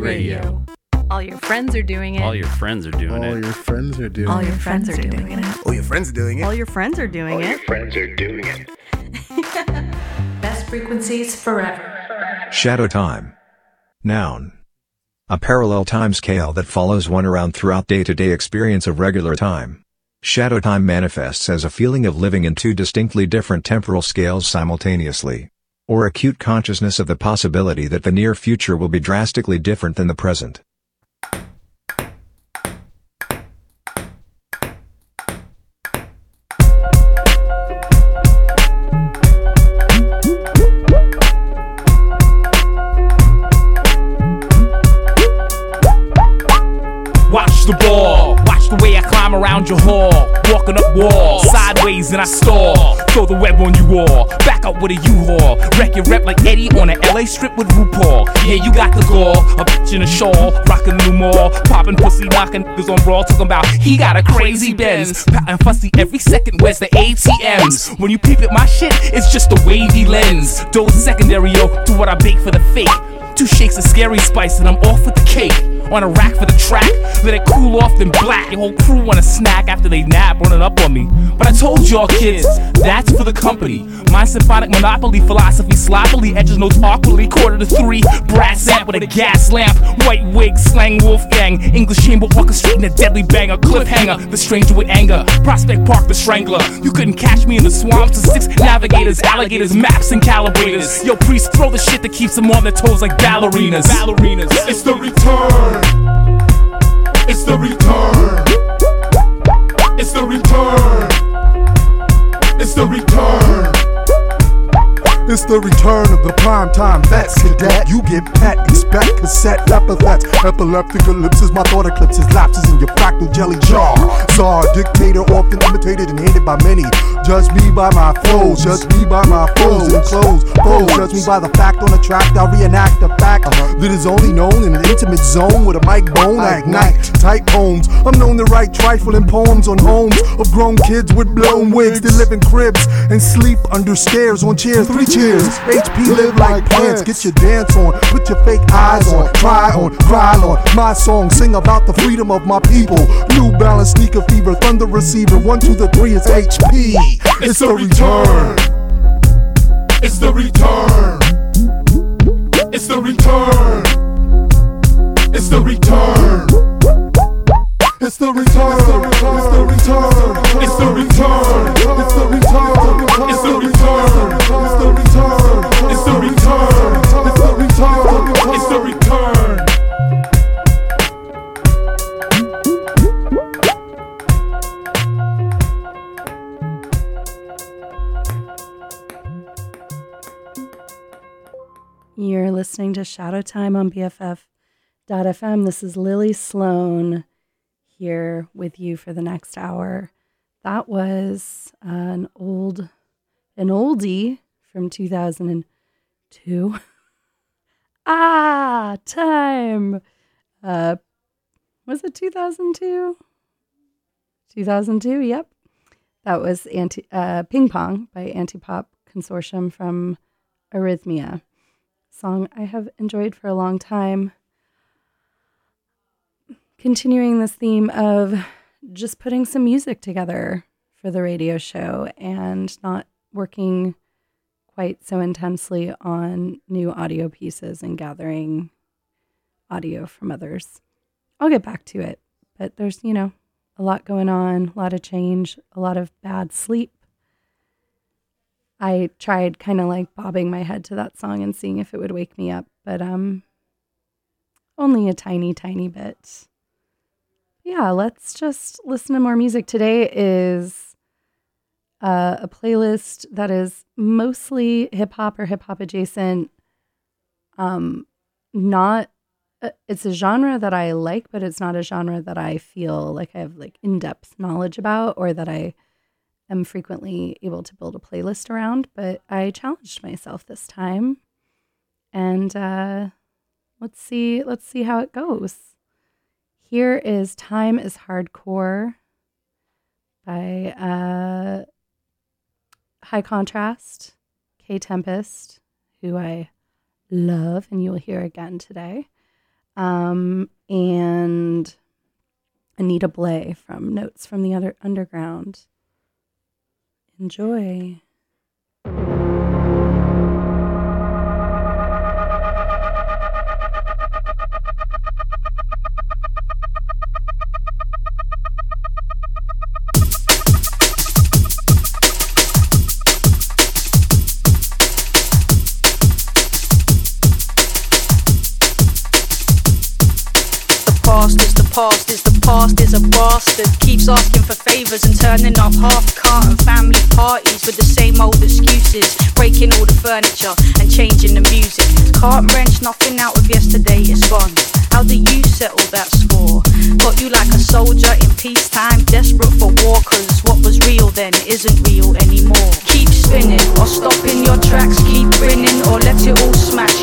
Radio. All your friends are doing it. All your friends are doing All it. your friends are doing All it. your friends are doing it. Oh, your friends are doing it. All your friends are doing it. Friends are doing it. Best frequencies forever. Shadow time. Noun. A parallel time scale that follows one around throughout day-to-day experience of regular time. Shadow time manifests as a feeling of living in two distinctly different temporal scales simultaneously. Or acute consciousness of the possibility that the near future will be drastically different than the present. Watch the ball, watch the way I climb around your hall. Walking up walls, sideways and I stall. Throw the web on you all, back up with a U-Haul. Wreck your rep like Eddie on a LA strip with RuPaul. Yeah, you got the gall, a bitch in a shawl, rockin' new mall. Poppin' pussy, knockin' niggas on raw, talking about he got a crazy Benz. Poutin' fussy every second, where's the ATMs? When you peep at my shit, it's just a wavy lens. Dose secondary, yo, to what I bake for the fake. Two shakes of scary spice and I'm off with the cake. On a rack for the track, let it cool off then black. Your whole crew want a snack after they nap, running up on me. But I told y'all kids, that's for the company. My symphonic monopoly philosophy sloppily edges notes awkwardly. Quarter to three, brass amp with a gas lamp. White wig, slang Wolfgang. English chamber orchestrating a deadly banger. Cliffhanger, the stranger with anger. Prospect Park, the strangler. You couldn't catch me in the swamps of six navigators, alligators, maps, and calibrators. Yo, priest, throw the shit that keeps them on their toes like ballerinas. Ballerinas. It's the return. It's the return. It's the return. It's the return. It's the return of the prime primetime vets, cadet. You get pet, expect cassette epithets. Epileptic ellipses, my thought eclipses, lapses in your fractal jelly jar. Czar, dictator, often imitated and hated by many. Judge me by my flows, judge me by my foes and clothes. Foes, judge me by the fact on the track. I reenact the fact that is only known in an intimate zone with a mic bone. I ignite tight poems. I'm known to write trifling poems on homes of grown kids with blown wigs that live in cribs and sleep under stairs on chairs. Three cheers. HP live like plants. Get your dance on, put your fake eyes on, try on, cry on. My song sing about the freedom of my people. New Balance sneaker fever, thunder receiver. One, two, the three is HP. It's the return. It's the return. It's the return. It's the return. It's the return. It's the return. It's the return. It's the return. It's the return. You're listening to Shadow Time on BFF.fm. This is Lily Sloan here with you for the next hour. That was an old, an oldie from 2002. ah, time. Uh, was it 2002? 2002, yep. That was anti, uh, Ping Pong by Antipop Consortium from Arrhythmia song I have enjoyed for a long time. Continuing this theme of just putting some music together for the radio show and not working quite so intensely on new audio pieces and gathering audio from others. I'll get back to it, but there's, you know, a lot going on, a lot of change, a lot of bad sleep. I tried kind of like bobbing my head to that song and seeing if it would wake me up, but um only a tiny tiny bit. Yeah, let's just listen to more music. Today is uh, a playlist that is mostly hip hop or hip hop adjacent. Um not uh, it's a genre that I like, but it's not a genre that I feel like I have like in-depth knowledge about or that I am frequently able to build a playlist around, but I challenged myself this time. And uh, let's see, let's see how it goes. Here is Time is Hardcore by uh, High Contrast, Kae Tempest, who I love and you'll hear again today. um, and Anita Blay from Notes from the Other Underground. Enjoy. The past is the past is the past is a bastard keeps asking for favors and turning up half carton family parties with the same old excuses. Breaking all the furniture and changing the music. Can't wrench nothing out of yesterday it's gone. How do you settle that score? Got you like a soldier in peacetime desperate for war cause what was real then isn't real anymore. Keep spinning or stop in your tracks keep grinning or let it all smash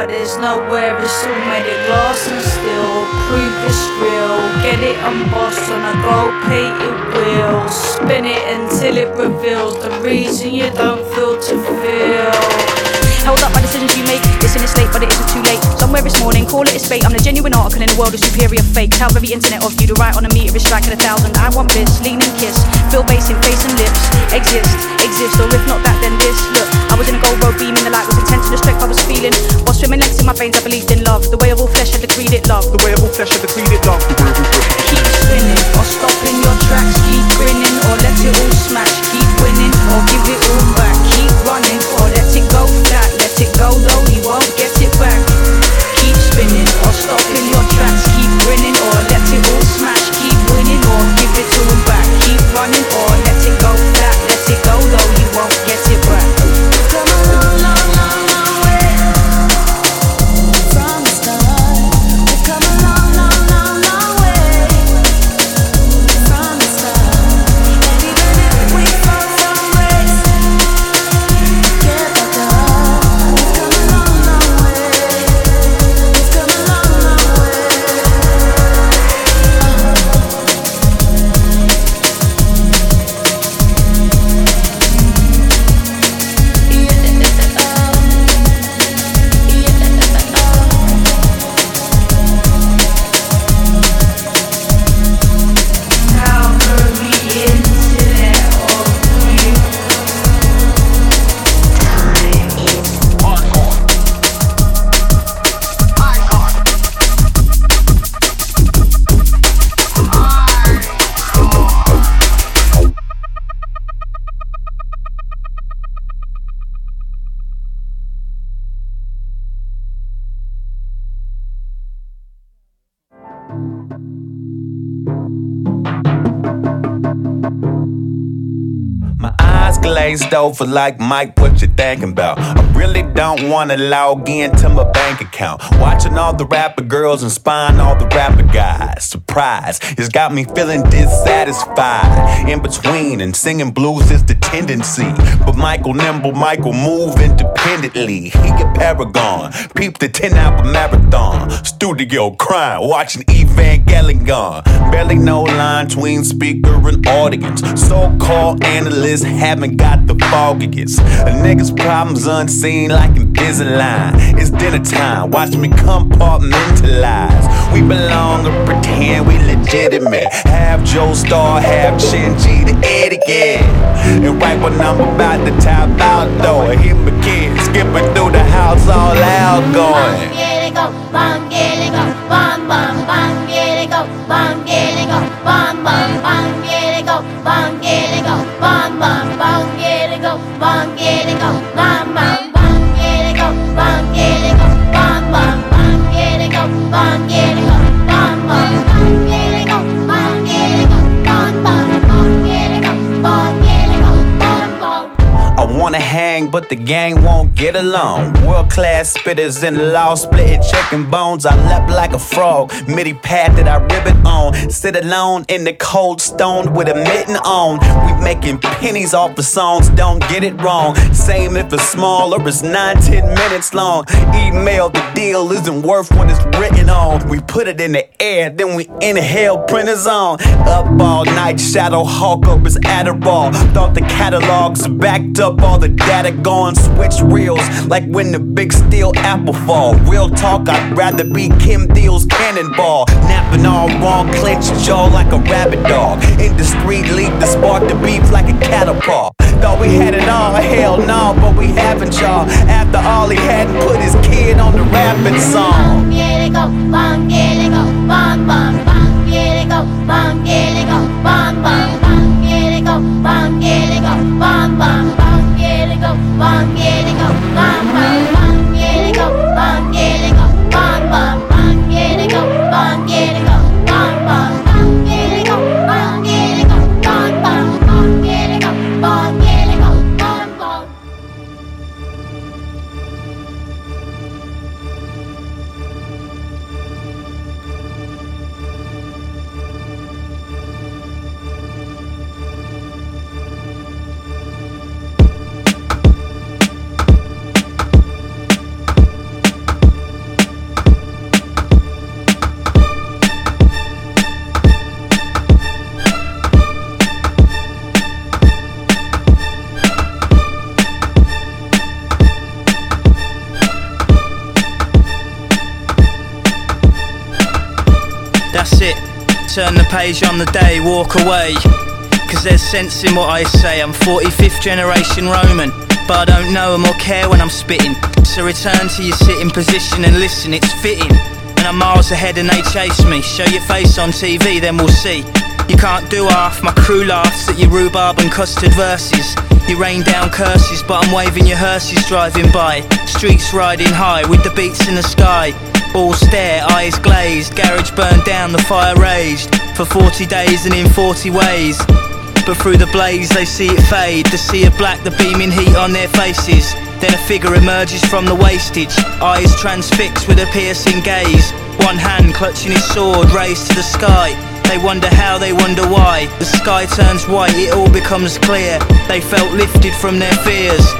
but there's nowhere. It's all made of glass and steel. Prove it's real. Get it embossed on a gold plated wheel. Spin it until it reveals the reason you don't feel to feel. Held up by decisions you make. Listen, it's late, but it isn't too late. Somewhere this morning, call it a fate. I'm the genuine article in the world of superior fake. Tell every internet of you to write on a meter is striking a thousand. I want this, lean and kiss. Feel bass in face and lips. Exist, exist, or if not that, then this. Look, I was in a gold road beaming, the light was intense and the strength I was feeling. While swimming next in my veins, I believed in love. The way of all flesh had decreed it, love. The way of all flesh had decreed it, love. The way of all flesh Keep spinning or stop in your tracks. Keep grinning or let it all smash. Keep winning or give it all back. Keep running or let it go flat. It go though you won't get it back. Glazed over like Mike, what you thinking about? I really don't wanna log into my bank account. Watching all the rapper girls and spying all the rapper guys. Surprise, it's got me feeling dissatisfied. In between and singing blues is the tendency. But Michael Nimble, Michael move independently. He a paragon, peep the 10 album marathon. Studio crime, watching Eve Van Galen. Barely no line between speaker and audience. So called analysts haven't got the foggiest. A nigga's problems unseen like Invisalign. It's dinner time, watch me compartmentalize. We belong or pretend we legitimate. Half Joe Star, half Shinji the etiquette. And right when I'm about to tap out, though, I hear my kid skipping through the house all loud going. I but the gang won't get along. World class spitters in the law, splitting chicken bones. I leapt like a frog, midi pad that I ribbon on. Sit alone in the cold stone with a mitten on. We making pennies off the songs, don't get it wrong. Same if it's small or it's nine, ten minutes long. Email the deal isn't worth what it's written on. We put it in the air, then we inhale printers on. Up all night, shadow hawk up his Adderall. Thought the catalogs backed up all the data going switch reels like when the big steel apple fall. Real talk, I'd rather be Kim Deal's cannonball. Napping all wrong, clench jaw like a rabbit dog. In the street, lead the spark the beef like a catapult. Thought we had it all, hell no, but we haven't y'all. After all, he hadn't put his kid on the rapping song. That's On the day, walk away. Cause there's sense in what I say. I'm 45th generation Roman, but I don't know or care when I'm spitting. So return to your sitting position and listen, it's fitting. And I'm miles ahead and they chase me. Show your face on TV, then we'll see. You can't do half, my crew laughs at your rhubarb and custard verses. You rain down curses, but I'm waving your hearses driving by. Streets riding high with the beats in the sky. All stare, eyes glazed, garage burned down, the fire raged. For 40 days and in 40 ways. But through the blaze they see it fade The sea of black, the beaming heat on their faces Then a figure emerges from the wastage. Eyes transfixed with a piercing gaze. One hand clutching his sword raised to the sky. They wonder how, they wonder why. The sky turns white, it all becomes clear. They felt lifted from their fears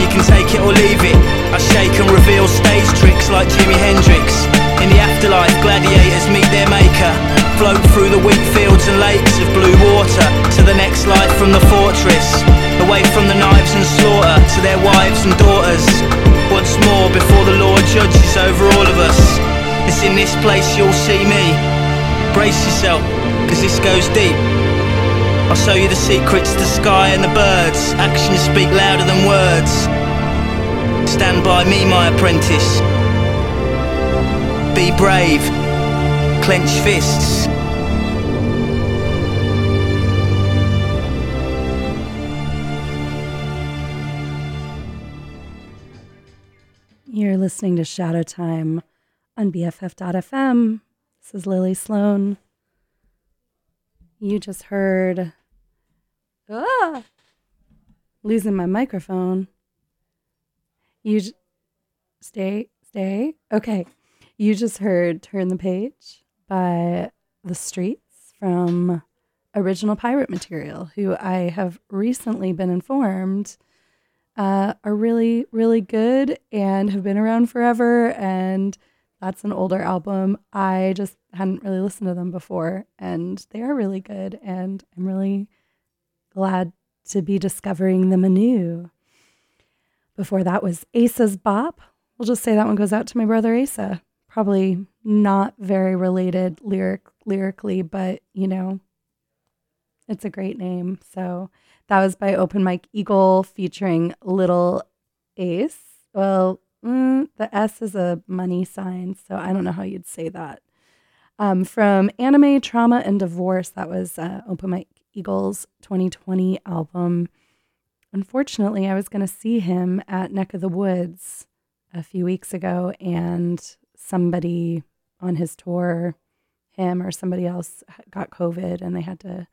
You can take it or leave it. I shake and reveal stage tricks like Jimi Hendrix. In the afterlife, gladiators meet their maker. Float through the wheat fields and lakes of blue water to the next life from the fortress. Away from the knives and slaughter to their wives and daughters. Once more before the Lord judges over all of us. It's in this place you'll see me. Brace yourself, cause this goes deep. I'll show you the secrets, the sky and the birds. Actions speak louder than words. Stand by me, my apprentice. Be brave. Clench fists. You're listening to Shadow Time on BFF.fm. This is Lily Sloan. You just heard. Ah! Losing my microphone. You j- stay, stay. Okay. You just heard Turn the Page by The Streets from Original Pirate Material, who I have recently been informed uh, are really, really good and have been around forever. And that's an older album. I just hadn't really listened to them before, and they are really good. And I'm really glad to be discovering them anew. Before that was Asa's Bop. We'll just say that one goes out to my brother Asa. Probably not very related lyric lyrically, but you know, it's a great name. So that was by Open Mike Eagle featuring Little Ace. Well, mm, the S is a money sign, so I don't know how you'd say that. Um, from Anime, Trauma, and Divorce, that was uh, Open Mike Eagle's 2020 album. Unfortunately, I was going to see him at Neck of the Woods a few weeks ago, and somebody on his tour, him or somebody else, got COVID and they had to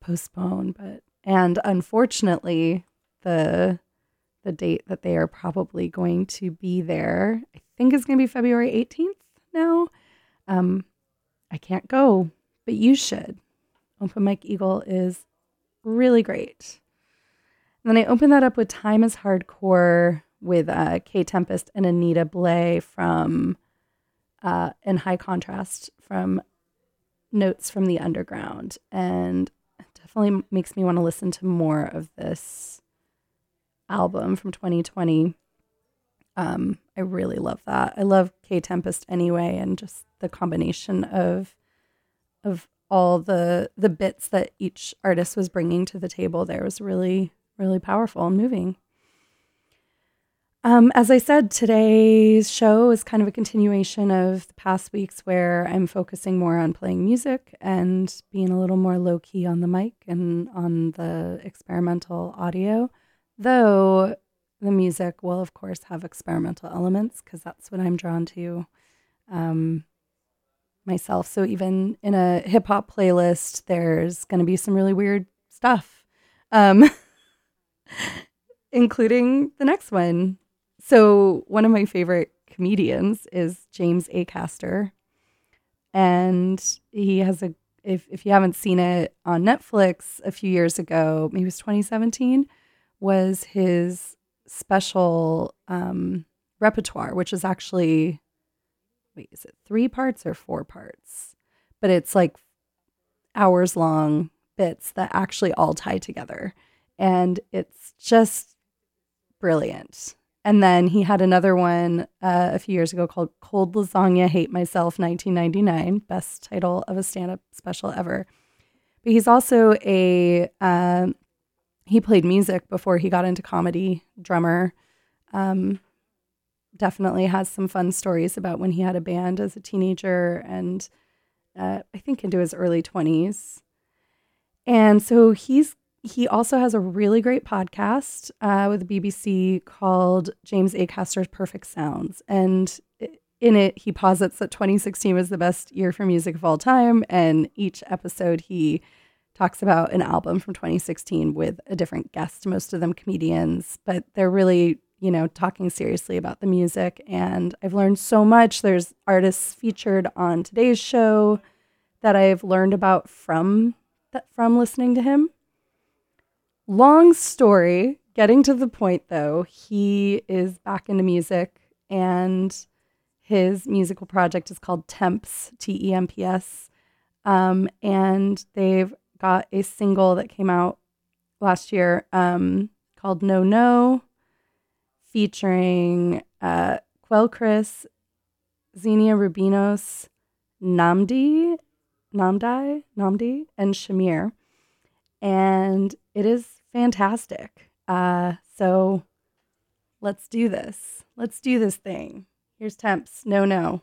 postpone. But and unfortunately, the the date that they are probably going to be there, I think is going to be February 18th now. Um, I can't go, but you should. Open Mike Eagle is really great. And then I opened that up with Time is Hardcore with uh, Kae Tempest and Anita Blay from uh, in high contrast from Notes from the Underground. And it definitely makes me want to listen to more of this album from 2020. Um, I really love that. I love Kae Tempest anyway, and just the combination of of all the the bits that each artist was bringing to the table there was really really powerful and moving. Um, as I said, today's show is kind of a continuation of the past weeks where I'm focusing more on playing music and being a little more low key on the mic and on the experimental audio. Though the music will, of course, have experimental elements because that's what I'm drawn to um, myself. So even in a hip hop playlist, there's going to be some really weird stuff, um, including the next one. So one of my favorite comedians is James Acaster, and he has a. If if you haven't seen it on Netflix a few years ago, maybe it was 2017, was his special um, repertoire, which is actually wait, is it three parts or four parts? But it's like hours long bits that actually all tie together. And it's just brilliant. And then he had another one uh, a few years ago called Cold Lasagna Hate Myself 1999, best title of a stand up special ever. But he's also a, uh, he played music before he got into comedy, drummer. Um, definitely has some fun stories about when he had a band as a teenager and uh, I think into his early 20s. And so he's he also has a really great podcast uh, with the BBC called James Acaster's Perfect Sounds. And in it, he posits that 2016 was the best year for music of all time. And each episode, he talks about an album from 2016 with a different guest, most of them comedians, but they're really, you know, talking seriously about the music. And I've learned so much. There's artists featured on today's show that I've learned about from that from listening to him. Long story, getting to the point though, he is back into music and his musical project is called Temps, T E M P S. Um, and they've got a single that came out last year um, called No No, featuring uh, Quelle Chris, Xenia Rubinos, NNAMDÏ, NNAMDÏ, NNAMDÏ, and Shamir. and it is fantastic. Uh, so let's do this. Let's do this thing. Here's temps. No, no.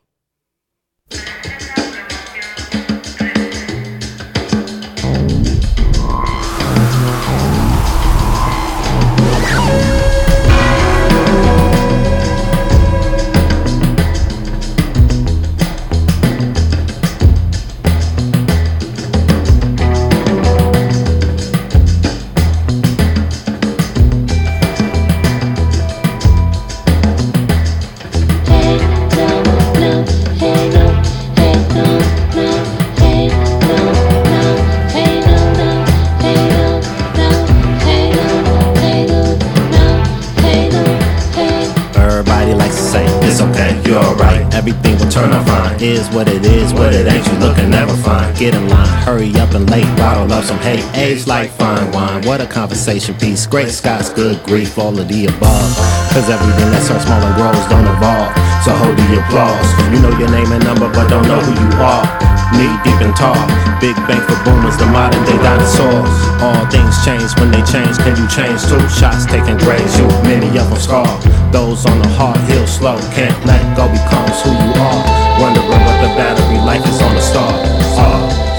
Is what it is, what it ain't, you looking never fine. Get in line, hurry up and late, bottle up some hate. Age like fine wine, what a conversation piece. Great skies, good grief, all of the above. Cause everything that starts small and grows don't evolve. So hold the applause. You know your name and number, but don't know who you are. Knee deep and tall. Big bank for boomers, the modern day dinosaurs. All things change when they change. Can you change too? Shots taking graves, you many of them scar. Those on the hard hill slow, can't let go becomes who you are. Wondering what the battery life is on the star. Star,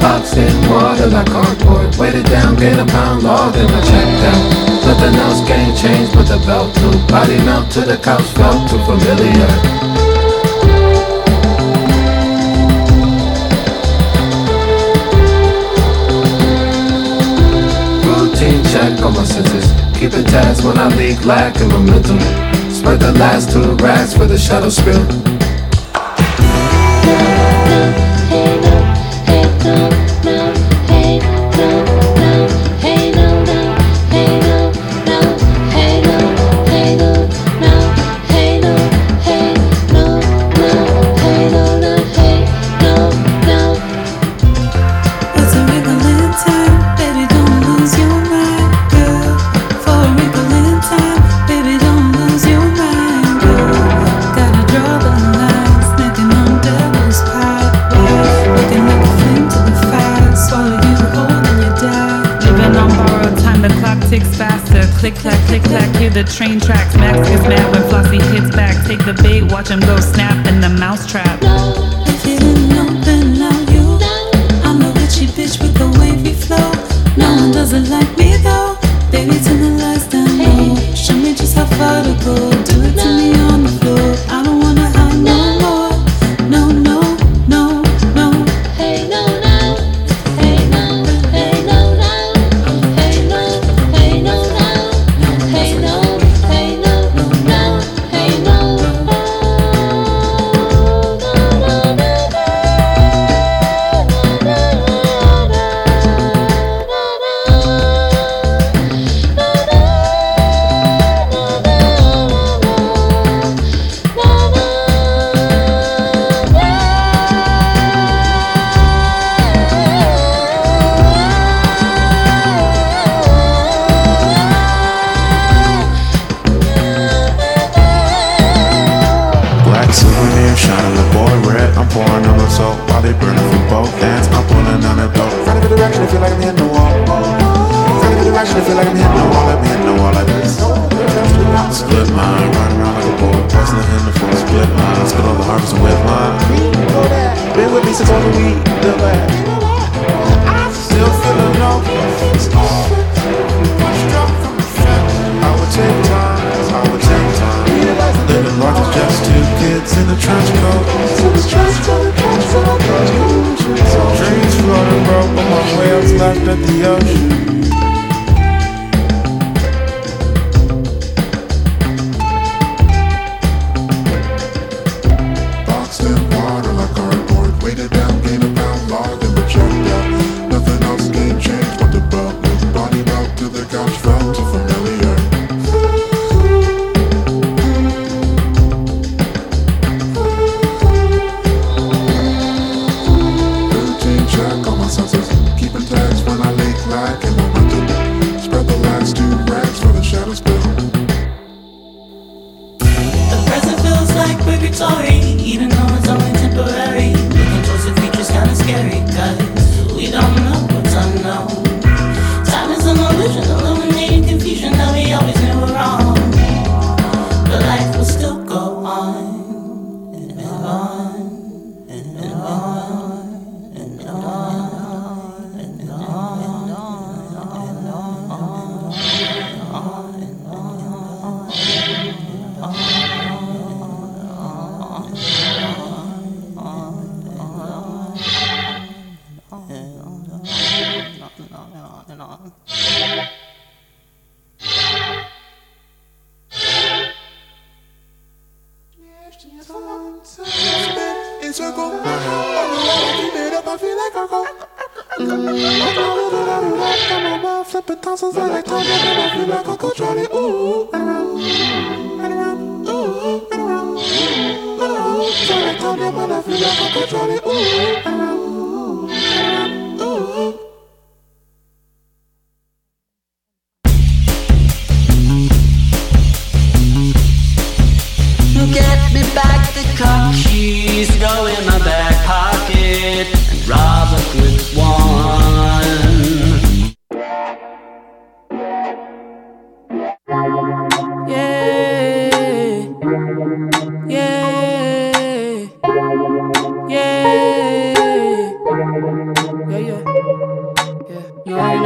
Boxed in water like cardboard. Weighted down, gain a pound log, then I checked out. Nothing else gained change but the belt loop. Body melt to the couch, felt too familiar. Routine check on my senses. Keeping tabs when I leak lack in momentum. Spread the last two racks for the shadow spill. Click clack, click clack, hear the train tracks. Max gets mad when Flossie hits back. Take the bait, watch him go snap in the. If you didn't know, then now you. I'm a witchy bitch with a wavy flow. No one does it like me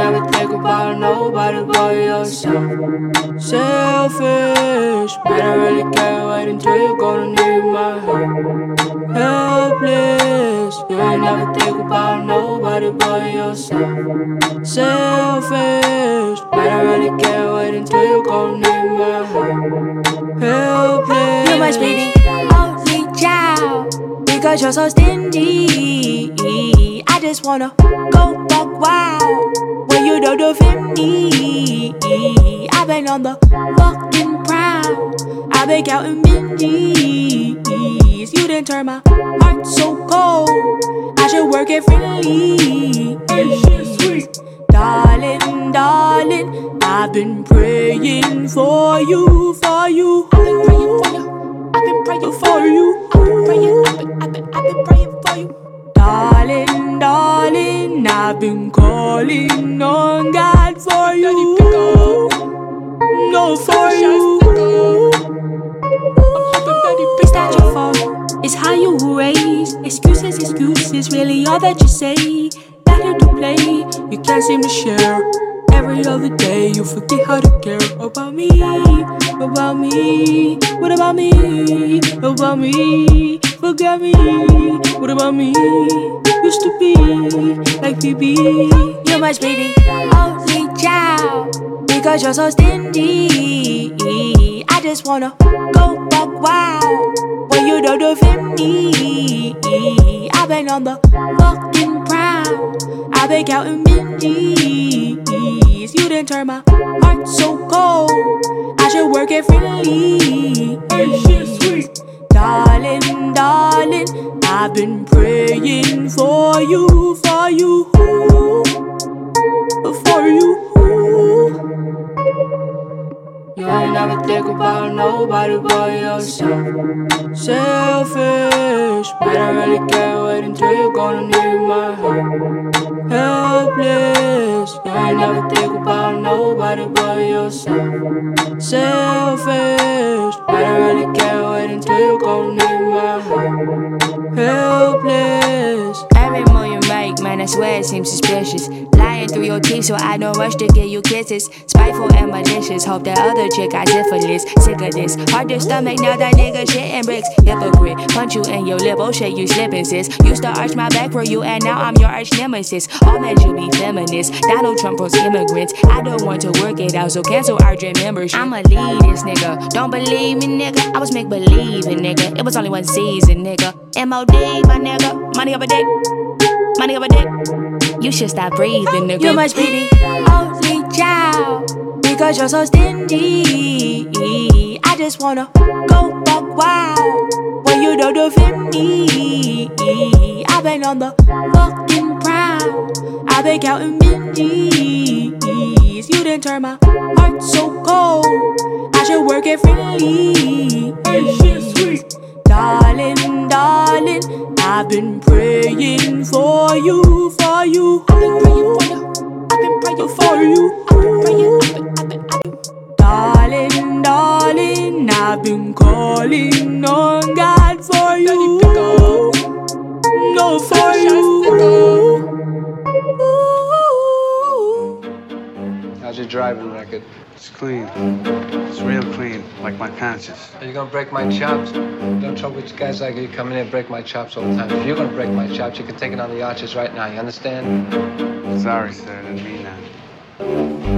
never think about nobody but yourself. Selfish, but I really can't wait until you're gonna need my help. Helpless, you ain't never think about nobody but yourself. Selfish, but I really can't wait until you're gonna need my help. Helpless, You must be the only child because you're so stingy. I just wanna go when you don't defend me. I've been on the fucking prowl. I've been counting mindies. You didn't turn my heart so cold. I should work it freely. Darling, darling, I've been praying for you, for you. I've been praying for you. I've been praying for you. I've been praying, I've been, I've been, I've been praying for you. Darling, darling, I've been calling on God for you. No, for you. It's not your fault. It's how you were raised. Excuses, excuses, really all that you say. Better to play. You can't seem to share. Every other day you forget how to care about me, about me. What about me? About me. Forget me. What about me? Used to be like BB. You must be the only child because you're so stingy. I just wanna go buck wild when you don't defend me. I've been on the fucking prowl. I've been counting mindies. You didn't turn my heart so cold. I should work it freely. Sweet. Darling, darling, I've been praying for you, for you, for you. You ain't never think about nobody but yourself. Selfish, but I really can't wait until you're gonna need my help. Helpless, you ain't never think about nobody but yourself. Selfish, but I really can't wait until you're gonna need my help. Helpless. Make, man, I swear it seems suspicious. Lying through your teeth, so I don't rush to give you kisses. Spiteful and malicious, hope that other chick got syphilis. Sick of this, hard to stomach now that nigga shitting bricks. Hypocrite, punch you in your lip, oh shit, you slipping sis. Used to arch my back for you, and now I'm your arch nemesis. All men should be feminists. Donald Trump promotes immigrants. I don't want to work it out, so cancel our dream membership. I'ma this nigga. Don't believe me, nigga. I was make believing, nigga. It was only one season, nigga. MOD, my nigga. Money over dick. Money over dick. You should stop breathing, nigga. You must be the only child because you're so stingy. I just wanna go buck wild when you don't defend me. I've been on the fucking prowl. I've been counting mindies. You didn't turn my heart so cold. I should work it freely. Darling, darling, I've been praying for you, for you. I've been praying for you. I've been praying for you. I've been praying. I've been, I've been, I've been. Darling, darling, I've been calling on God for you. No, for you. How's your driving record? It's clean. It's real clean, like my conscience. Are you gonna break my chops? Don't trouble with guys like you come in here and break my chops all the time. If you're gonna break my chops, you can take it on the arches right now. You understand? Sorry, sir. I didn't mean that.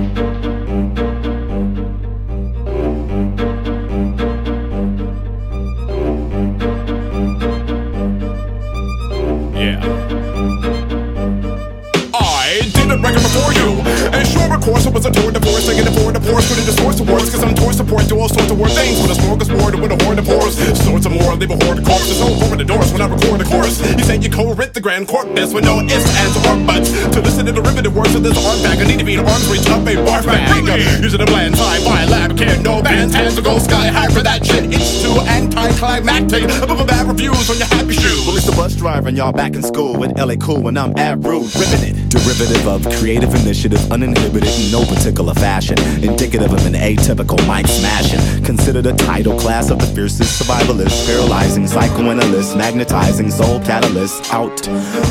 to a horde of more, leave a horde of corpses all over the doors when I record the chorus. You say you co-writ the grand corpus with no ifs, ands, or buts. To listen to derivative words of this art bag, I need to be in arms reach up a bar bag. Using a bland sci-fi lab kit, no bands, hands to go sky high for that shit. It's too anticlimactic. Above a bad reviews on your happy shoes. Well, it's the Busdriver, and y'all back in school with Ellay Khule, and I'm Ab Rude, ripping it. Derivative of creative initiative, uninhibited in no particular fashion. Indicative of an atypical mic smashing. Considered a title class of the fiercest survivalist, paralyzing psychoanalyst, magnetizing soul catalyst. Out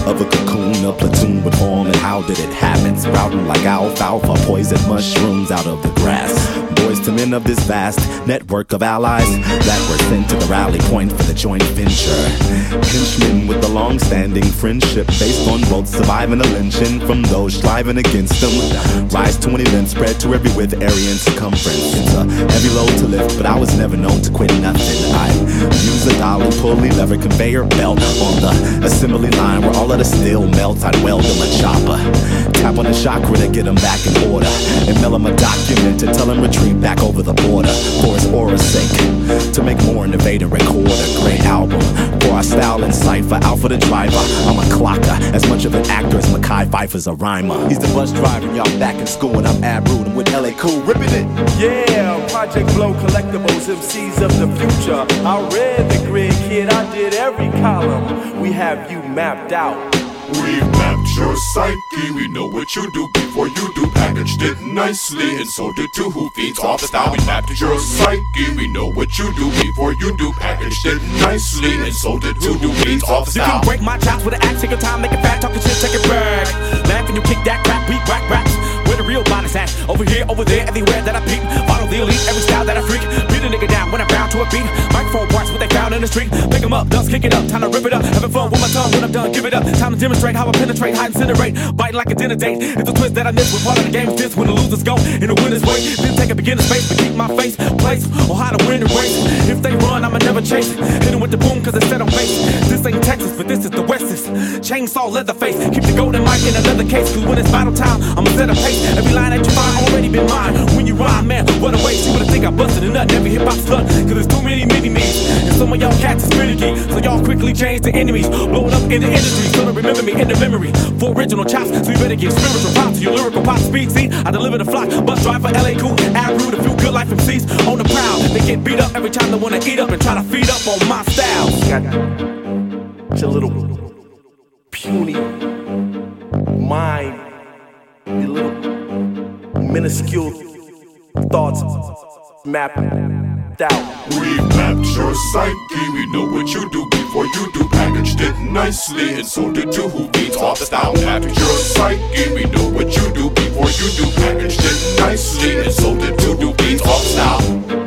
of a cocoon, a platoon would form, and how did it happen? Sprouting like alfalfa, poison mushrooms out of the grass. To men of this vast network of allies that were sent to the rally point for the joint venture. Henchmen with a long standing friendship based on both surviving a lynching from those striving against them. Rise to an event spread to every width, area, and circumference. It's a heavy load to lift, but I was never known to quit nothing. I use a dolly pulley lever conveyor belt on the assembly line where all of the steel melts. I'd weld them a chopper. Tap on the chakra to get them back in order. And mail him a document to tell them retreat back over the border for his aura's sake. To make more innovate and record a great album. For our style and cipher, Alpha the driver. I'm a clocker, as much of an actor as Mackay Pfeiffer's a rhymer. He's the Busdriver, y'all back in school, and I'm Ab Rude. I'm with Ellay Khule, ripping it. Yeah, Project Blowed Collectibles, MCs of the future. I read the grid, kid, I did every column. We have you mapped out. We've mapped your psyche, we know what you do before you do. Packaged it nicely, and sold it to who feeds off the style. We mapped your psyche, we know what you do before you do. Packaged it nicely, and sold it to who feeds off You style. can break my chops with an axe, take your time, make it fat, talk talking shit, take it back. Laugh when you kick that crap, beat whack raps. Where the real bodies at? Over here, over there, everywhere that I peep. Follow the elite, every style that I freak. Beat a nigga down when I'm bound to a beat. Microphone parts, what they found in the street. Pick 'em up, dust, kick it up, time to rip it up. Having fun with my tongue when I'm done, give it up. Time to demonstrate how I penetrate, hide, incinerate. Bite like a dinner date. It's a twist that I miss with part of the game's this when the losers go in the winner's way. Then take a beginner's space, but keep my face, place, or how to win the race. If they run, I'ma never chase. Hit 'em with the boom, cause it's set on base. This ain't Texas, but this is the West's. Chainsaw leather face. Keep the golden mic in another case, cause when it's battle time, I'ma set a pace. Every line that you find already been mine. When you rhyme, man, what a waste. You would've think I busted a nut, every hip hop slut. Cause there's too many mini me's. And some of y'all cats is finicky. So y'all quickly change to enemies. Blowing up in the industry, so to remember me in the memory. For original chops, so you better give spiritual props to your lyrical pop speed. See, I deliver the flock. Bus driver, Ellay Khule, Ab rude, a few good life MCs on the prowl. They get beat up every time they wanna eat up and try to feed up on my style. Got your little puny mind, your little minuscule thoughts mapped out. We've mapped your psyche, we know what you do before you do. Packaged it nicely, and so did two who feeds off style. Mapped your psyche, we know what you do before you do. Packaged it nicely, and so did two who feeds off style.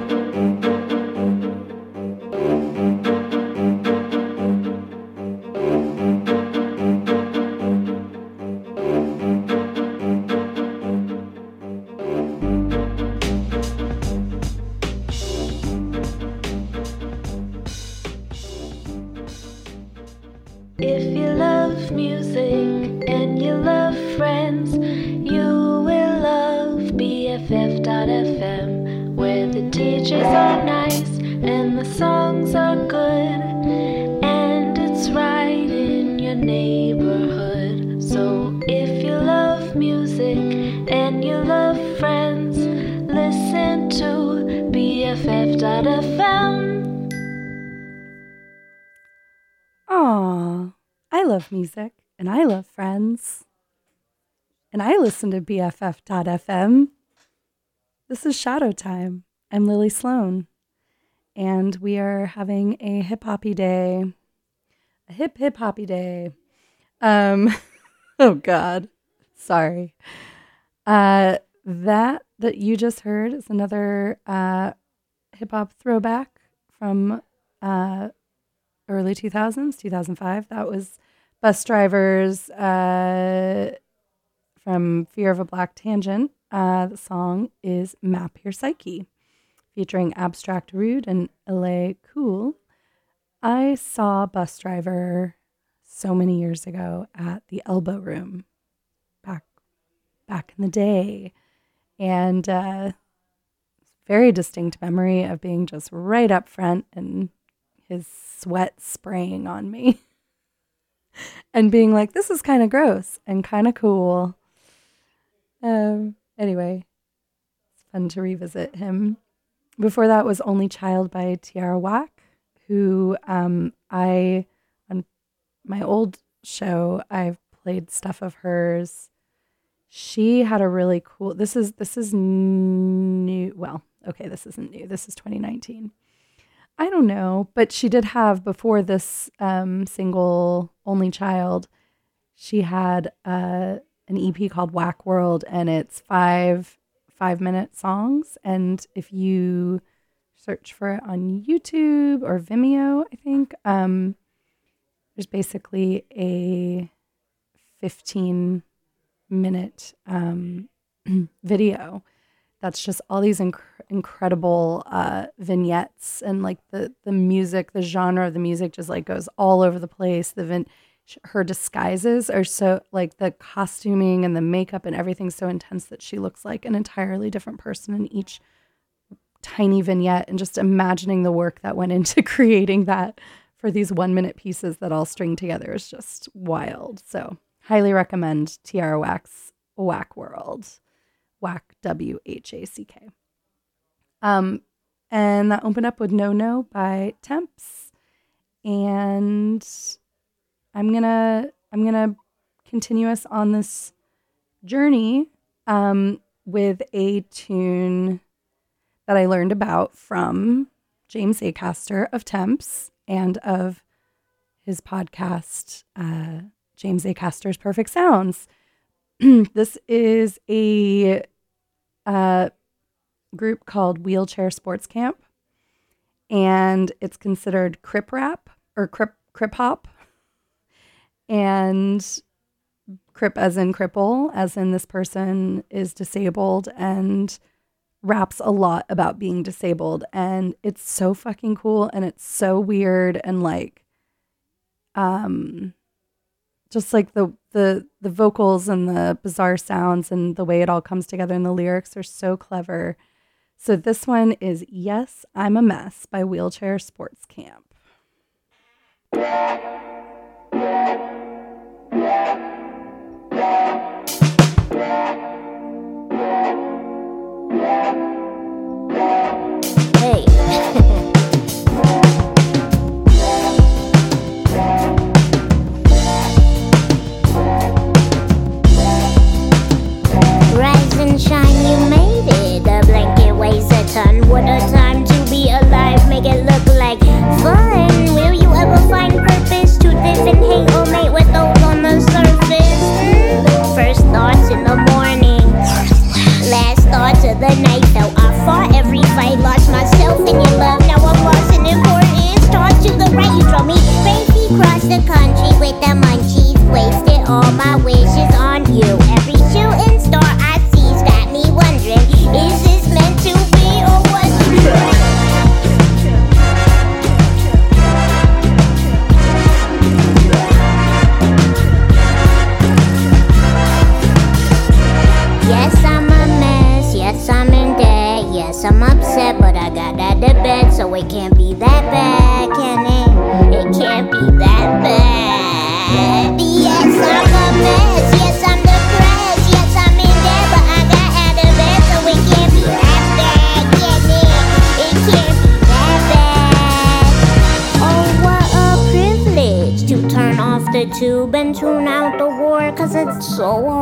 Listen to BFF.FM. This is Shadow Time. I'm Lily Sloan. And we are having a hip hoppy day. A hip hip hoppy day. Um oh god. Sorry. Uh that that you just heard is another uh hip hop throwback from uh early 2000s, 2005. That was Busdriver's uh, from Fear of a Black Tangent. Uh, the song is Map Your Psyche, featuring Abstract Rude and Ellay Khule. I saw Busdriver so many years ago at the Elbow Room back back in the day. And uh, very distinct memory of being just right up front and his sweat spraying on me and being like, this is kind of gross and kind of cool. Um, anyway, it's fun to revisit him. Before that was Only Child by Tierra Whack, who um, I, on my old show, I've played stuff of hers. She had a really cool, this is, this is new. Well, okay, this isn't new. This is 2019. I don't know, but she did have before this um, single "Only Child." She had uh, an EP called Whack World, and it's five five minute songs. And if you search for it on YouTube or Vimeo, I think um, there's basically a fifteen minute um, video that's just all these inc- incredible uh, vignettes and like the the music, the genre of the music just like goes all over the place. The vin- her disguises are so like the costuming and the makeup and everything so intense that she looks like an entirely different person in each tiny vignette. And just imagining the work that went into creating that for these one minute pieces that all string together is just wild. So highly recommend Tierra Whack's Whack World. Whack W H A C K. Um, and that opened up with No No by Temps. And I'm gonna I'm gonna continue us on this journey um, with a tune that I learned about from James Acaster of Temps and of his podcast, uh, James Acaster's Perfect Sounds. this is a uh, group called Wheelchair Sports Camp, and it's considered crip rap or crip crip hop, and crip as in cripple, as in this person is disabled and raps a lot about being disabled, and it's so fucking cool and it's so weird and like, um just like the the the vocals and the bizarre sounds and the way it all comes together and the lyrics are so clever. So this one is Yes, I'm a Mess by Wheelchair Sports Camp. Make it look like fun. Will you ever find purpose to live and hate or mate with those on the surface? First thoughts in the morning. Last thoughts of the night. Though I fought every fight, lost myself in your love. Now I'm lost in importance. Tossed to the right, you draw me crazy across the country with the munchies. Wasted all my wishes so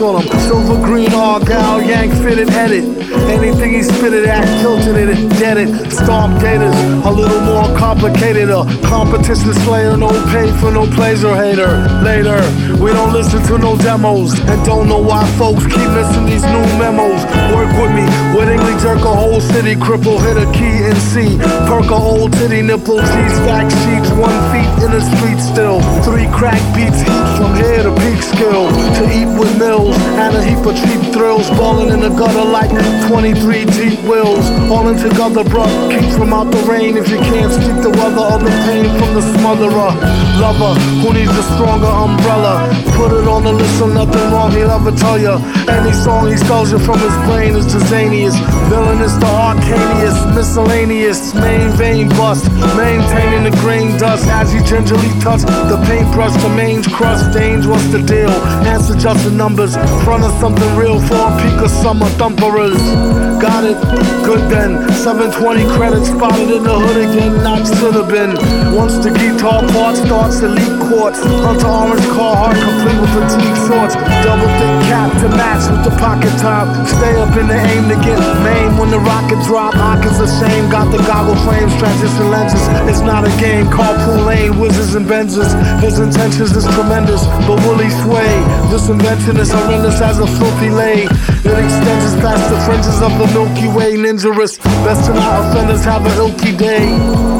on them. Silver green argyle, yank fitted headed. Anything he spitted at, tilted it, dead it. Stomp gators, complicated. A competition slayer, no pay for no pleasure hater. Later, we don't listen to no demos. And don't know why folks keep missing these new memos. Work with me, wittingly jerk a whole city, cripple, hit a key and see. Perk a old titty nipple, cheese stack sheets, one feet in the street still. Three crack beats, from here to peak skill. To eat with mills, and a heap of cheap thrills. Balling in the gutter like 23 deep wheels. All in together, bruh. Keep from out the rain if you can't speak the weather or the pain from the smotherer. Lover, who needs a stronger umbrella? Put it on the list so nothing wrong, he'll ever tell ya. Any song he spells you from his brain is Jazanius. Villainous to arcanius, miscellaneous, main vein bust. Maintaining the grain dust as he gingerly touch the paintbrush, the mange crust. Danger, what's the deal? Answer just the numbers. Front of something real for a peak of summer thumperers. Got it? Good then. 720 credits spotted in the hood again. Not should. Once the guitar part starts, elite quartz. Hunter orange car complete with fatigue shorts. Double thick cap to match with the pocket top. Stay up in the aim to get main when the rocket drop. Hawkins same. got the goggle frames, transition lenses. It's not a game. Carpool lane, whizzes and benzes. His intentions is tremendous, but will he sway? This invention is horrendous as a filthy lay. It extends us past the fringes of the Milky Way. Ninjarous, best to not offenders have a ilky day.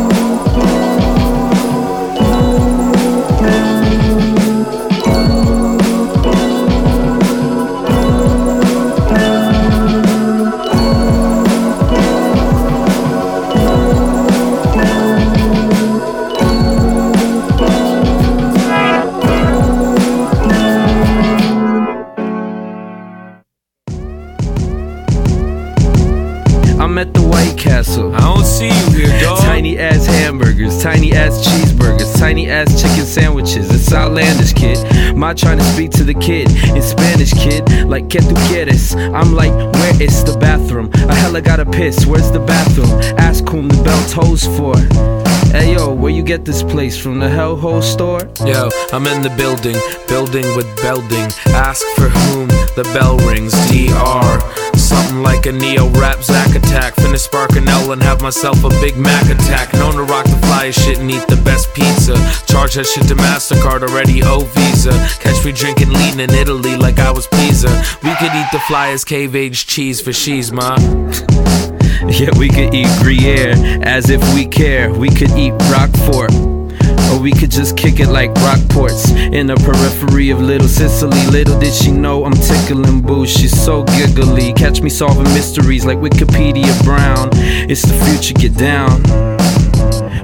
My trying to speak to the kid in Spanish, kid. Like, que tu quieres? I'm like, where is the bathroom? I hella gotta piss. Where's the bathroom? Ask whom the bell tolls for. Hey yo, where you get this place from? The Hellhole store? Yo, I'm in the building, building with building. Ask for whom the bell rings. DR. Something like a neo rap Zack attack. Finna spark an L and have myself a Big Mac attack. Known to rock the flyest shit and eat the best pizza. Charge that shit to MasterCard already, oh Visa. Catch me drinking lean in Italy like I was Pisa. We could eat the flyest cave age cheese for she's, ma. Yeah, we could eat Gruyere as if we care. We could eat Roquefort. Or we could just kick it like Rockports in the periphery of Little Sicily. Little did she know I'm tickling boo. She's so giggly. Catch me solving mysteries like Wikipedia Brown. It's the future, get down.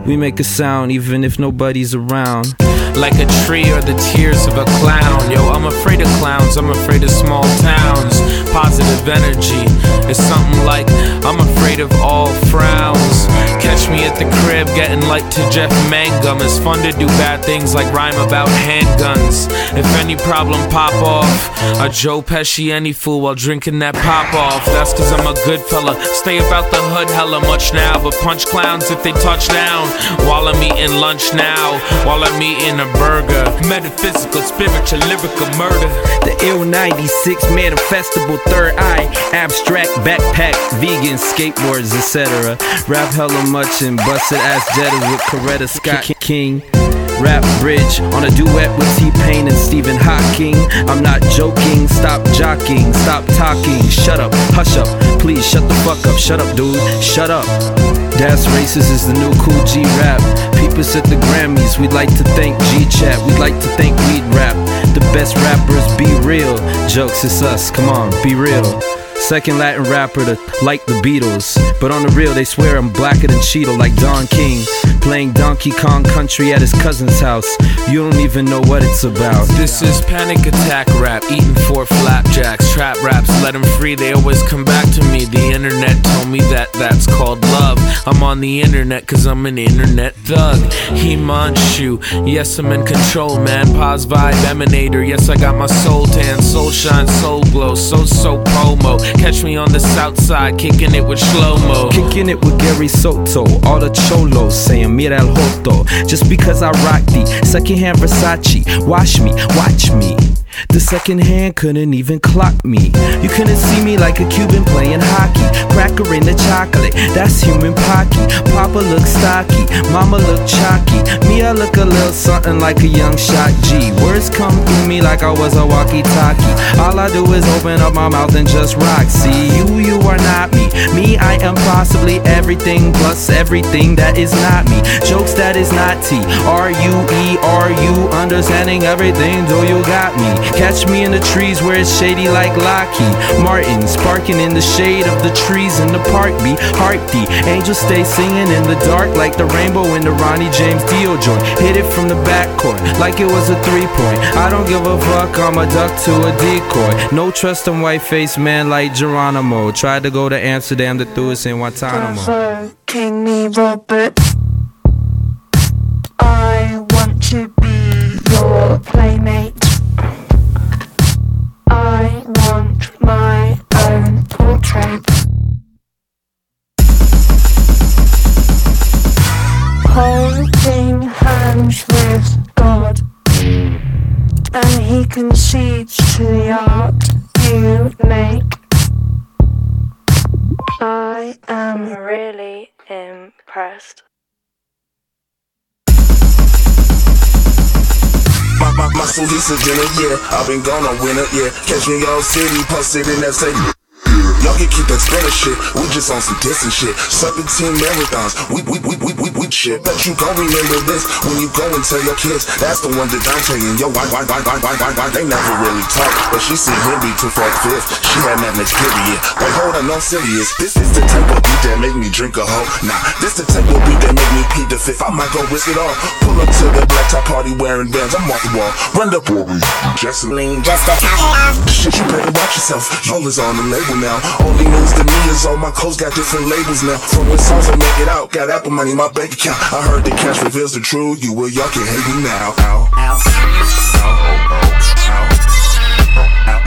We make a sound even if nobody's around. Like a tree or the tears of a clown. Yo, I'm afraid of clowns, I'm afraid of small towns. Positive energy is something like I'm afraid of all frowns. Catch me at the crib getting light to Jeff Mangum. It's fun to do bad things like rhyme about handguns. If any problem pop off, a Joe Pesci any fool while drinking that pop off. That's cause I'm a good fella. Stay about the hood hella much now, but punch clowns if they touch down. While I'm eating lunch now, while I'm eating a burger. Metaphysical, spiritual, lyrical murder. The ill 96 manifestable third eye, abstract backpack, vegan skateboards, etc. Rap hella much and busted ass jettas with Coretta Scott King. Rap bridge on a duet with T Pain and Stephen Hawking. I'm not joking, stop jockeying, stop talking. Shut up, hush up, please shut the fuck up. Shut up, dude, shut up. That's racist is the new Kool G Rap. People at the Grammys, we'd like to thank G Chat, we'd like to thank Weed Rap. The best rappers be real. Jokes, it's us, come on, be real. Second Latin rapper to like the Beatles. But on the real, they swear I'm blacker than Cheeto, like Don King. Playing Donkey Kong Country at his cousin's house. You don't even know what it's about. This is panic attack rap, eating four flapjacks. Trap raps, let them free, they always come back to me. The internet told me that that's called love. I'm on the internet cause I'm an internet thug. Himanshu, yes, I'm in control, man. Pause vibe emanator, yes, I got my soul tan, soul shine, soul glow, so so promo. Catch me on the south side, kicking it with slow mo. Kicking it with Gary Soto, all the cholos saying mira el joto. Just because I rock the secondhand Versace, watch me, watch me. The second hand couldn't even clock me. You couldn't see me like a Cuban playing hockey. Cracker in the chocolate, that's human pocky. Papa look stocky, mama look chalky. Me, I look a little something like a young shot G. Words come through me like I was a walkie talkie. All I do is open up my mouth and just rock. See, you, you are not me. Me, I am possibly everything plus everything that is not me. Jokes that is not T. R U E R U, understanding everything, do you got me? Catch me in the trees where it's shady like Lockheed Martin, sparking in the shade of the trees in the park. Be heartbeat, angels stay singing in the dark like the rainbow in the Ronnie James Dio joint. Hit it from the backcourt like it was a three point. I don't give a fuck, I'm a duck to a decoy. No trust in white face man like Geronimo. Tried to go to Amsterdam to threw us in Guantanamo. King me Robert. I want to be your playmate. I want my own portrait. Holding hands with God. And he concedes to the art you make. I am really impressed. My, my, my Suhisa dinner, yeah. I've been gone on winter, yeah. Catch me all city, posted in that same. Y'all can keep that spinner shit. We just on some distant shit. 17 marathons. We we we we we we shit. Bet you gon' remember this when you go and tell your kids. That's the one that I'm taking. Yo, why why why why why why why they never really talk. But she seen him be too far fifth. She had that next period. Wait, hold on, no serious. This is the type of beat that make me drink a hoe. Nah, this the type of beat that make me pee the fifth. I might go risk it all. Pull up to the black top party wearing bands. I'm off the wall. Run the for me. Jesseline, just a Shit, you better watch yourself. Y'all is on the label now. Only news to me is all my clothes got different labels now. From what songs I make it out, got Apple money in my bank account. I heard the cash reveals the truth. You will, y'all can hate me now. Ow. Ow. Ow. Gorilla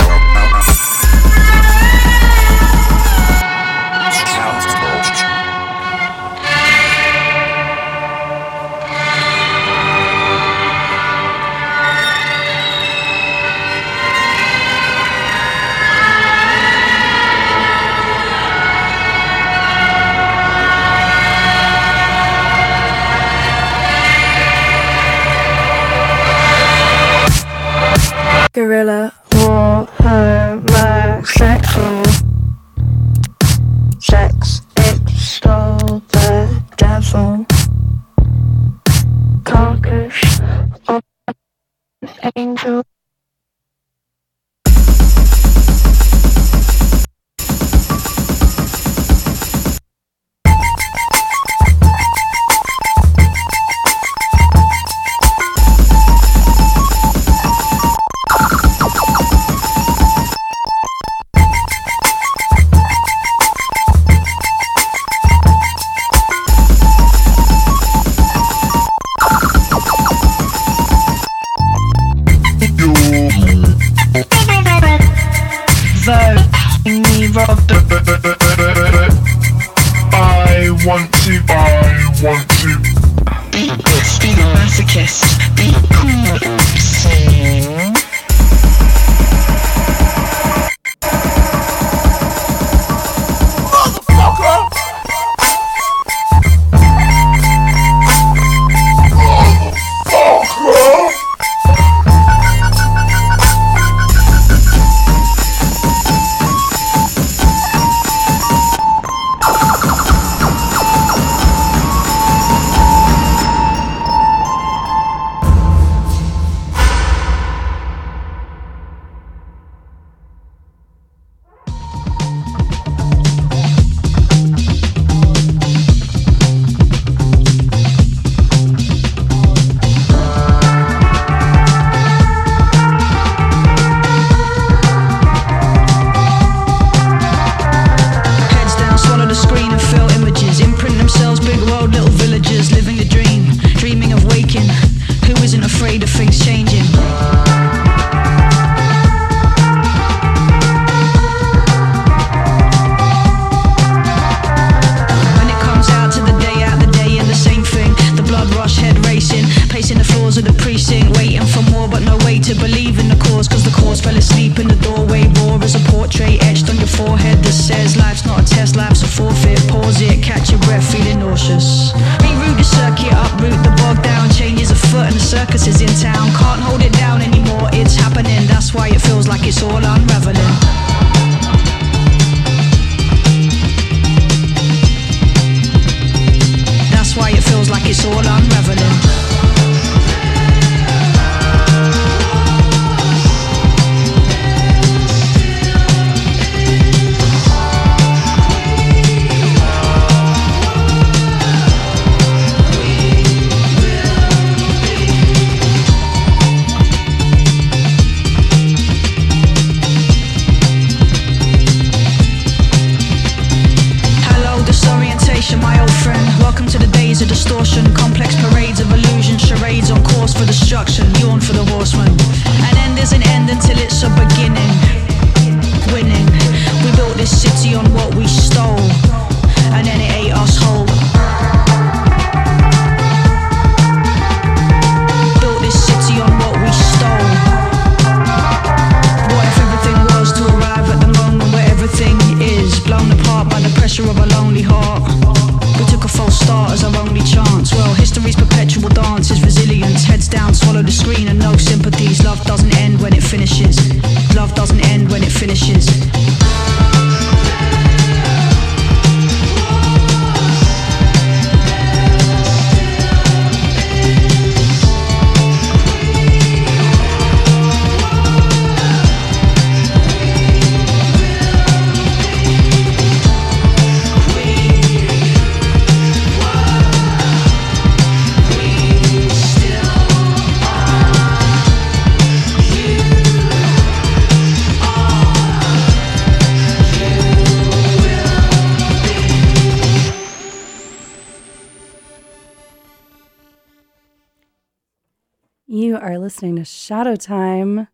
Shadow Time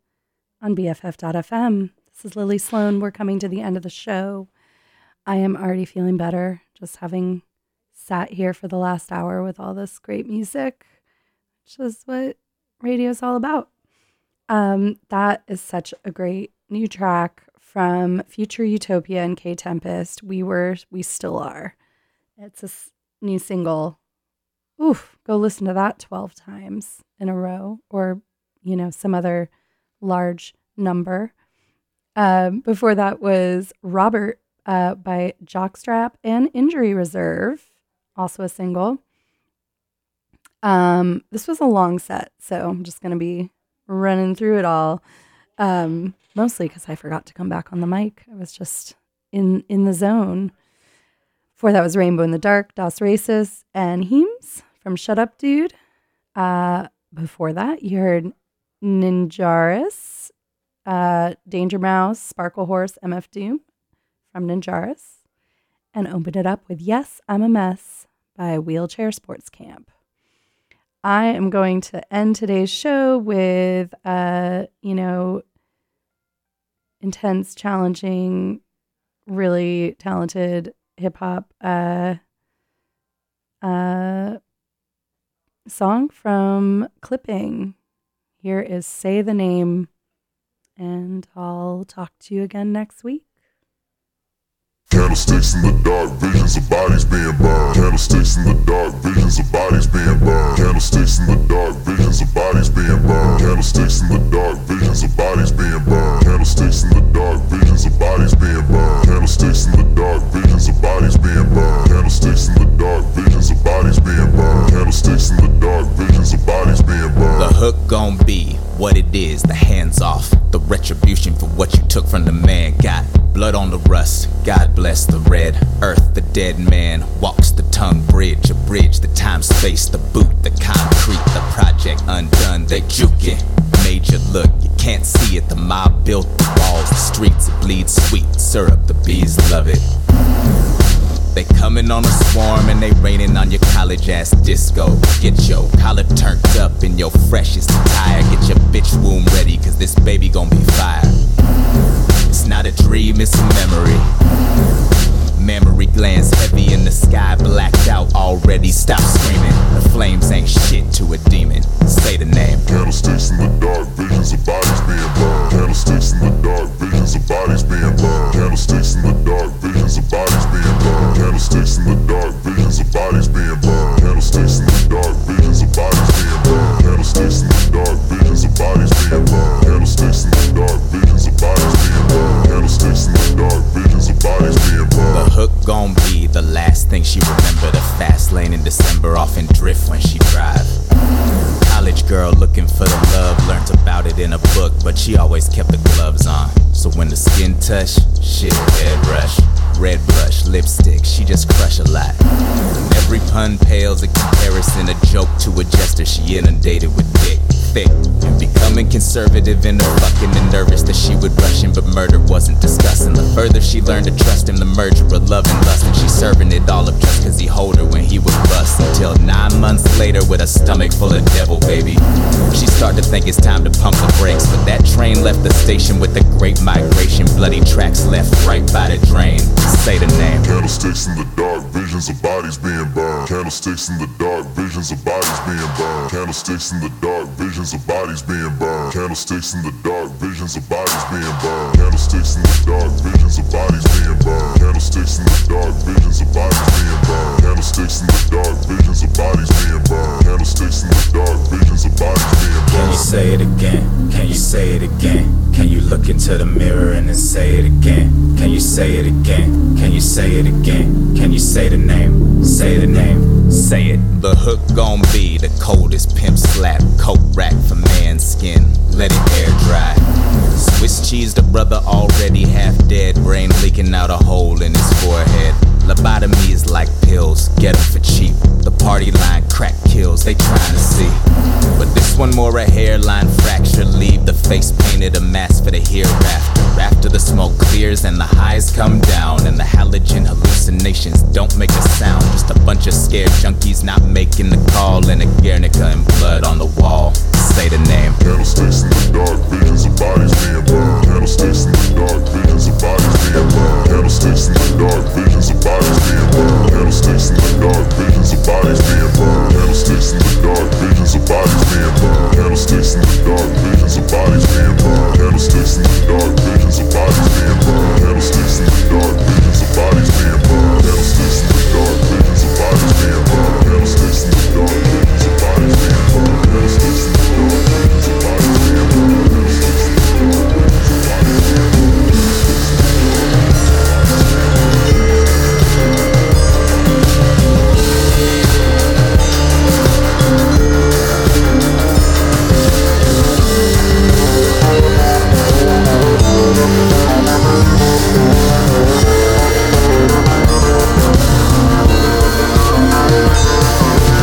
on BFF.fm. This is Lily Sloan. We're coming to the end of the show. I am already feeling better just having sat here for the last hour with all this great music, which is what radio is all about. Um, that is such a great new track from Future Utopia and Kae Tempest. We were, we still are. It's a new single oof, go listen to that 12 times in a row or, you know, some other large number. Um, before that was Robert uh, by Jockstrap and Injury Reserve, also a single. Um, this was a long set, so I'm just going to be running through it all. Um, mostly because I forgot to come back on the mic. I was just in in the zone. Before that was Rainbow in the Dark, Das Racist, and Heems from Shut Up Dude. Uh, before that, you heard Ninjarous, uh, Danger Mouse, Sparklehorse, MF Doom from Ninjarous, and opened it up with Yes, I'm a Mess by Wheelchair Sports Camp. I am going to end today's show with, uh, you know, intense, challenging, really talented hip hop uh, uh, song from Clipping. Here is Say the Name, and I'll talk to you again next week. Candlesticks in the dark, visions of bodies being burned. Candlesticks in the dark, visions of bodies being burned. Candlesticks in the dark, visions of bodies being burned. Candlesticks in the dark, visions of bodies being burned. Candlesticks in the dark, visions of bodies being burned. Candlesticks in the dark, visions of bodies being burned. Candlesticks in the dark, visions of bodies being burned. Candlesticks in the dark, visions of bodies being burned. The hook gon' be what it is, the hands off. The retribution for what you took from the man. Got blood on the rust. God bless the red earth. The dead man walks the tongue bridge. A bridge, the time space, the boot, the concrete, the project undone. They juke it. Major look, you can't see it. The mob built the walls, the streets, it bleeds sweet syrup. The bees love it. They coming on a swarm and they raining on your college ass disco. Get your collar turned up in your freshest attire. Get your bitch womb ready, cause this baby gon' be fire. It's not a dream, it's a memory. Mammary glands heavy in the sky, blacked out already. Stop screaming. The flames ain't shit to a demon. Say the name. Candlesticks in the dark, visions of bodies being burned. Candlesticks in the dark, visions of bodies being burned. Candlesticks in the dark, visions of bodies being burned. Candlesticks in the dark, visions of bodies being burned. Candlesticks in the dark, visions of bodies being burned. Thing she remember. The fast lane in December, off in drift when she drive. College girl looking for the love, learnt about it in a book, but she always kept the gloves on. So when the skin touch, shit, head rush. Red brush, lipstick, she just crush a lot. Every pun pales in comparison, a joke to a jester. She inundated with dick, thick, and becoming conservative in her fucking and nervous that she would rush him, but murder wasn't discussing. The further she learned to trust him, the merger of love and lust, and she serving it all up just cause he hold her when he would bust. Until nine months later, with a stomach full of devil baby, she started to think it's time to pump the brakes. But that train left the station with the great migration, bloody tracks left right by the drain. Say the name. Candlesticks in the dark, visions of bodies being burned. Candlesticks in the dark, visions of bodies being burned. Candlesticks in the dark, visions of bodies being burned. Candlesticks in the dark, visions of bodies being burned. Candlesticks in the say it again? Can you say the name? Say the name. Say it. The hook gon' be the coldest pimp slap coat rack for man's skin. Let it air dry. Swiss cheese, the brother already half dead, brain leaking out a hole in his forehead. Lobotomy is like pills, get get 'em for cheap. The party line crack kills, they trying to see. But this one more a hairline fracture, leave the face painted a mask for the hereafter and the highs come down and the halogen hallucinations don't make a sound. Just a bunch of scared junkies not making the call and a Guernica and blood on the wall. Say the name. Candlesticks in the dark visions of bodies being burned. Candlesticks in the dark visions of bodies being burned. Candlesticks in the dark visions